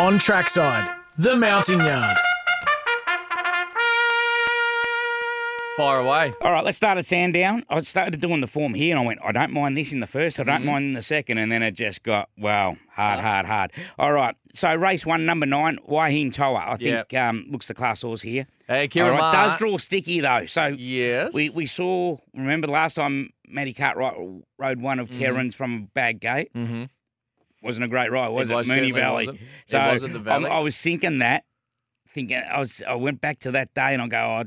On trackside, the Mountain Yard. Fire away. All right, let's start at Sandown. I started doing the form here, and I went, I don't mind this in the first, I don't Mm-hmm. mind in the second, and then it just got wow, hard, hard, hard. All right, so race one, number nine, Waihin Toa. I think um, looks the class horse here. Hey, All Kieran right, does draw sticky though. So Yes. we we saw. Remember the last time Matty Cartwright rode one of Karen's from a bag gate. Mm-hmm. Wasn't a great ride, was it? was, Moonee Valley. wasn't. It So wasn't Valley. I was thinking that, thinking I was. I went back to that day and I go, I,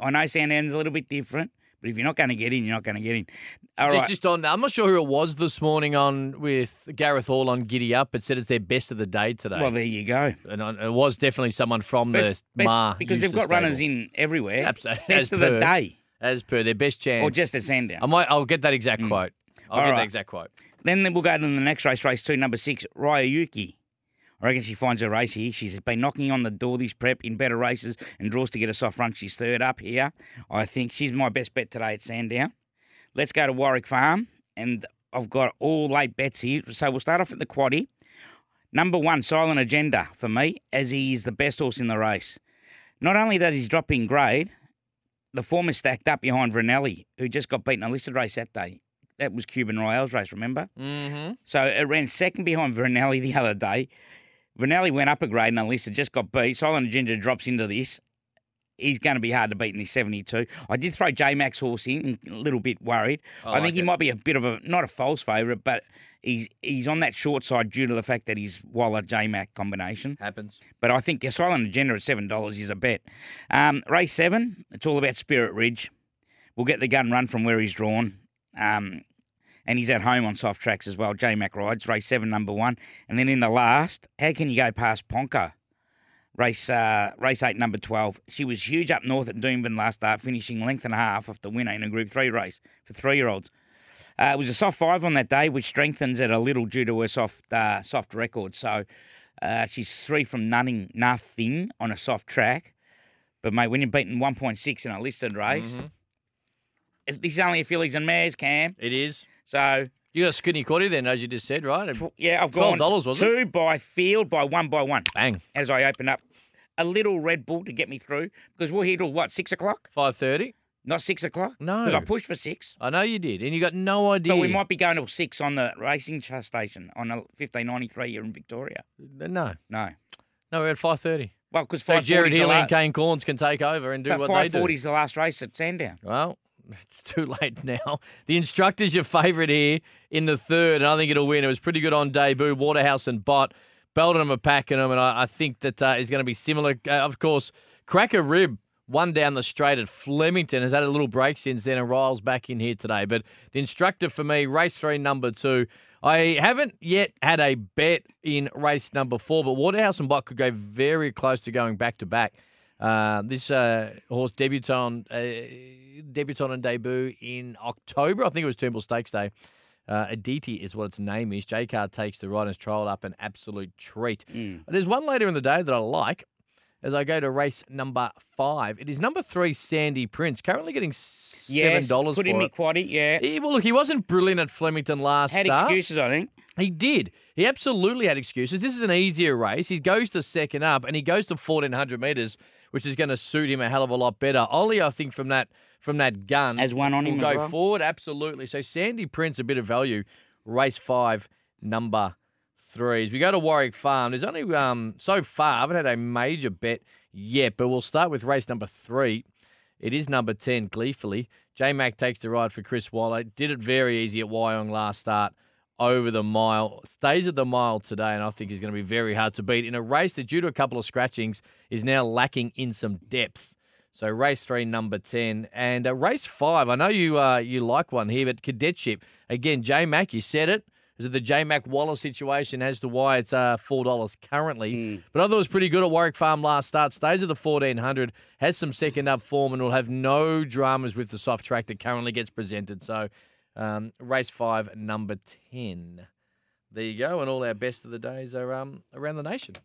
I know Sandown's a little bit different, but if you're not going to get in, you're not going to get in. All just, right. just on, I'm not sure who it was this morning on with Gareth Hall on Giddy Up. It said it's their best of the day today. well, there you go. and it was definitely someone from Best, the best- Mar because they've the got runners in everywhere. Abs- as Best of per. the day, as per their best chance. or just at Sandown. I might. I'll get that exact quote. I'll Mm. All get right. that exact quote. Then we'll go to the next race, race two, number six, Ryuyuki. I reckon she finds her race here. She's been knocking on the door this prep in better races and draws to get a soft run. She's third up here. I think she's my best bet today at Sandown. Let's go to Warwick Farm, and I've got all late bets here. So we'll start off at the quaddy. Number one, Silent Agenda for me, as he is the best horse in the race. Not only that he's dropping grade, the form is stacked up behind Vernelli, who just got beaten a listed race that day. That was Cuban Royale's race, remember? Mm-hmm. So it ran second behind Vernelli the other day. Vernelli went up a grade and Alyssa just got beat. Silent Agenda drops into this. He's going to be hard to beat in this 72. I did throw J Mac's horse in, a little bit worried. I I, like think he it. might be a bit of a, not a false favourite, but he's he's on that short side due to the fact that he's Waller J Mac combination. Happens. But I think Silent Agenda at $7 is a bet. Um, race seven, it's all about Spirit Ridge. We'll get the gun run from where he's drawn. Um, and he's at home on soft tracks as well. J Mac rides race seven, number one, and then in the last, how can you go past Ponca? Race uh, race eight, number twelve. She was huge up north at Doomben last start, finishing length and a half off the winner in a Group Three race for three year olds. Uh, it was a soft five on that day, which strengthens it a little due to her soft uh, soft record. So uh, she's three from nothing, nothing on a soft track. But mate, when you're beating 1.6 in a listed race, this is only a fillies and mares, Cam. It is. So You got a skinny quaddy then, as you just said, right? And yeah, I've gone $12, was it? two by field by one by one Bang. as I open up a little Red Bull to get me through because we're here till what six o'clock? Five thirty. Not six o'clock. No. because I pushed for six. I know you did, and you got no idea. But we might be going till six on the racing station on a 1593 here in Victoria. No, No, no, we're at five thirty. well, because So Jared Healy and Kane Corns can take over and do but what they do. forty is the last race at Sandown. Well, it's too late now. The instructor's your favourite here in the third, and I think it'll win. It was pretty good on debut. Waterhouse and Bott. Belden are packing them, and I, I think that uh, going to be similar. Uh, of course, Cracker Rib, one down the straight at Flemington, has had a little break since then, and Riles back in here today. But the instructor for me, race three, number two. I haven't yet had a bet in race number four, but Waterhouse and Bott could go very close to going back to back. Uh, this uh, horse debutant, uh, debutant and debut in October. I think it was Turnbull Stakes Day. Uh, Aditi is what its name is. J Kah takes the riders trialled up an absolute treat. There's one later in the day that I like as I go to race number five. It is number three, Sandy Prince, currently getting seven Yes, dollars put for in me quaddy. Yeah, He- well, look, he wasn't brilliant at Flemington last had start. excuses. I think. He did. He absolutely had excuses. This is an easier race. He goes to second up and he goes to 1400 metres, which is going to suit him a hell of a lot better. Ollie, I think, from that from that gun, Has one on will him go as well? forward. Absolutely. So Sandy Prince, a bit of value. Race five, number three. As we go to Warwick Farm, there's only um so far I haven't had a major bet yet, but we'll start with race number three. It is number 10, gleefully. J Mac takes the ride for Chris Waller. Did it very easy at Wyong last start over the mile. Stays at the mile today, and I think is going to be very hard to beat in a race that, due to a couple of scratchings, is now lacking in some depth. So race three, number ten, and uh, race five. I know you uh, you like one here, but cadetship again. J Mac, you said it. Is it the J Mac Wallace situation as to why it's uh, four dollars currently? Mm. But I thought it was pretty good at Warwick Farm last start. Stays at the fourteen hundred, has some second up form, and will have no dramas with the soft track that currently gets presented. So, um, race five, number ten. There you go, and all our best of the days are um, around the nation.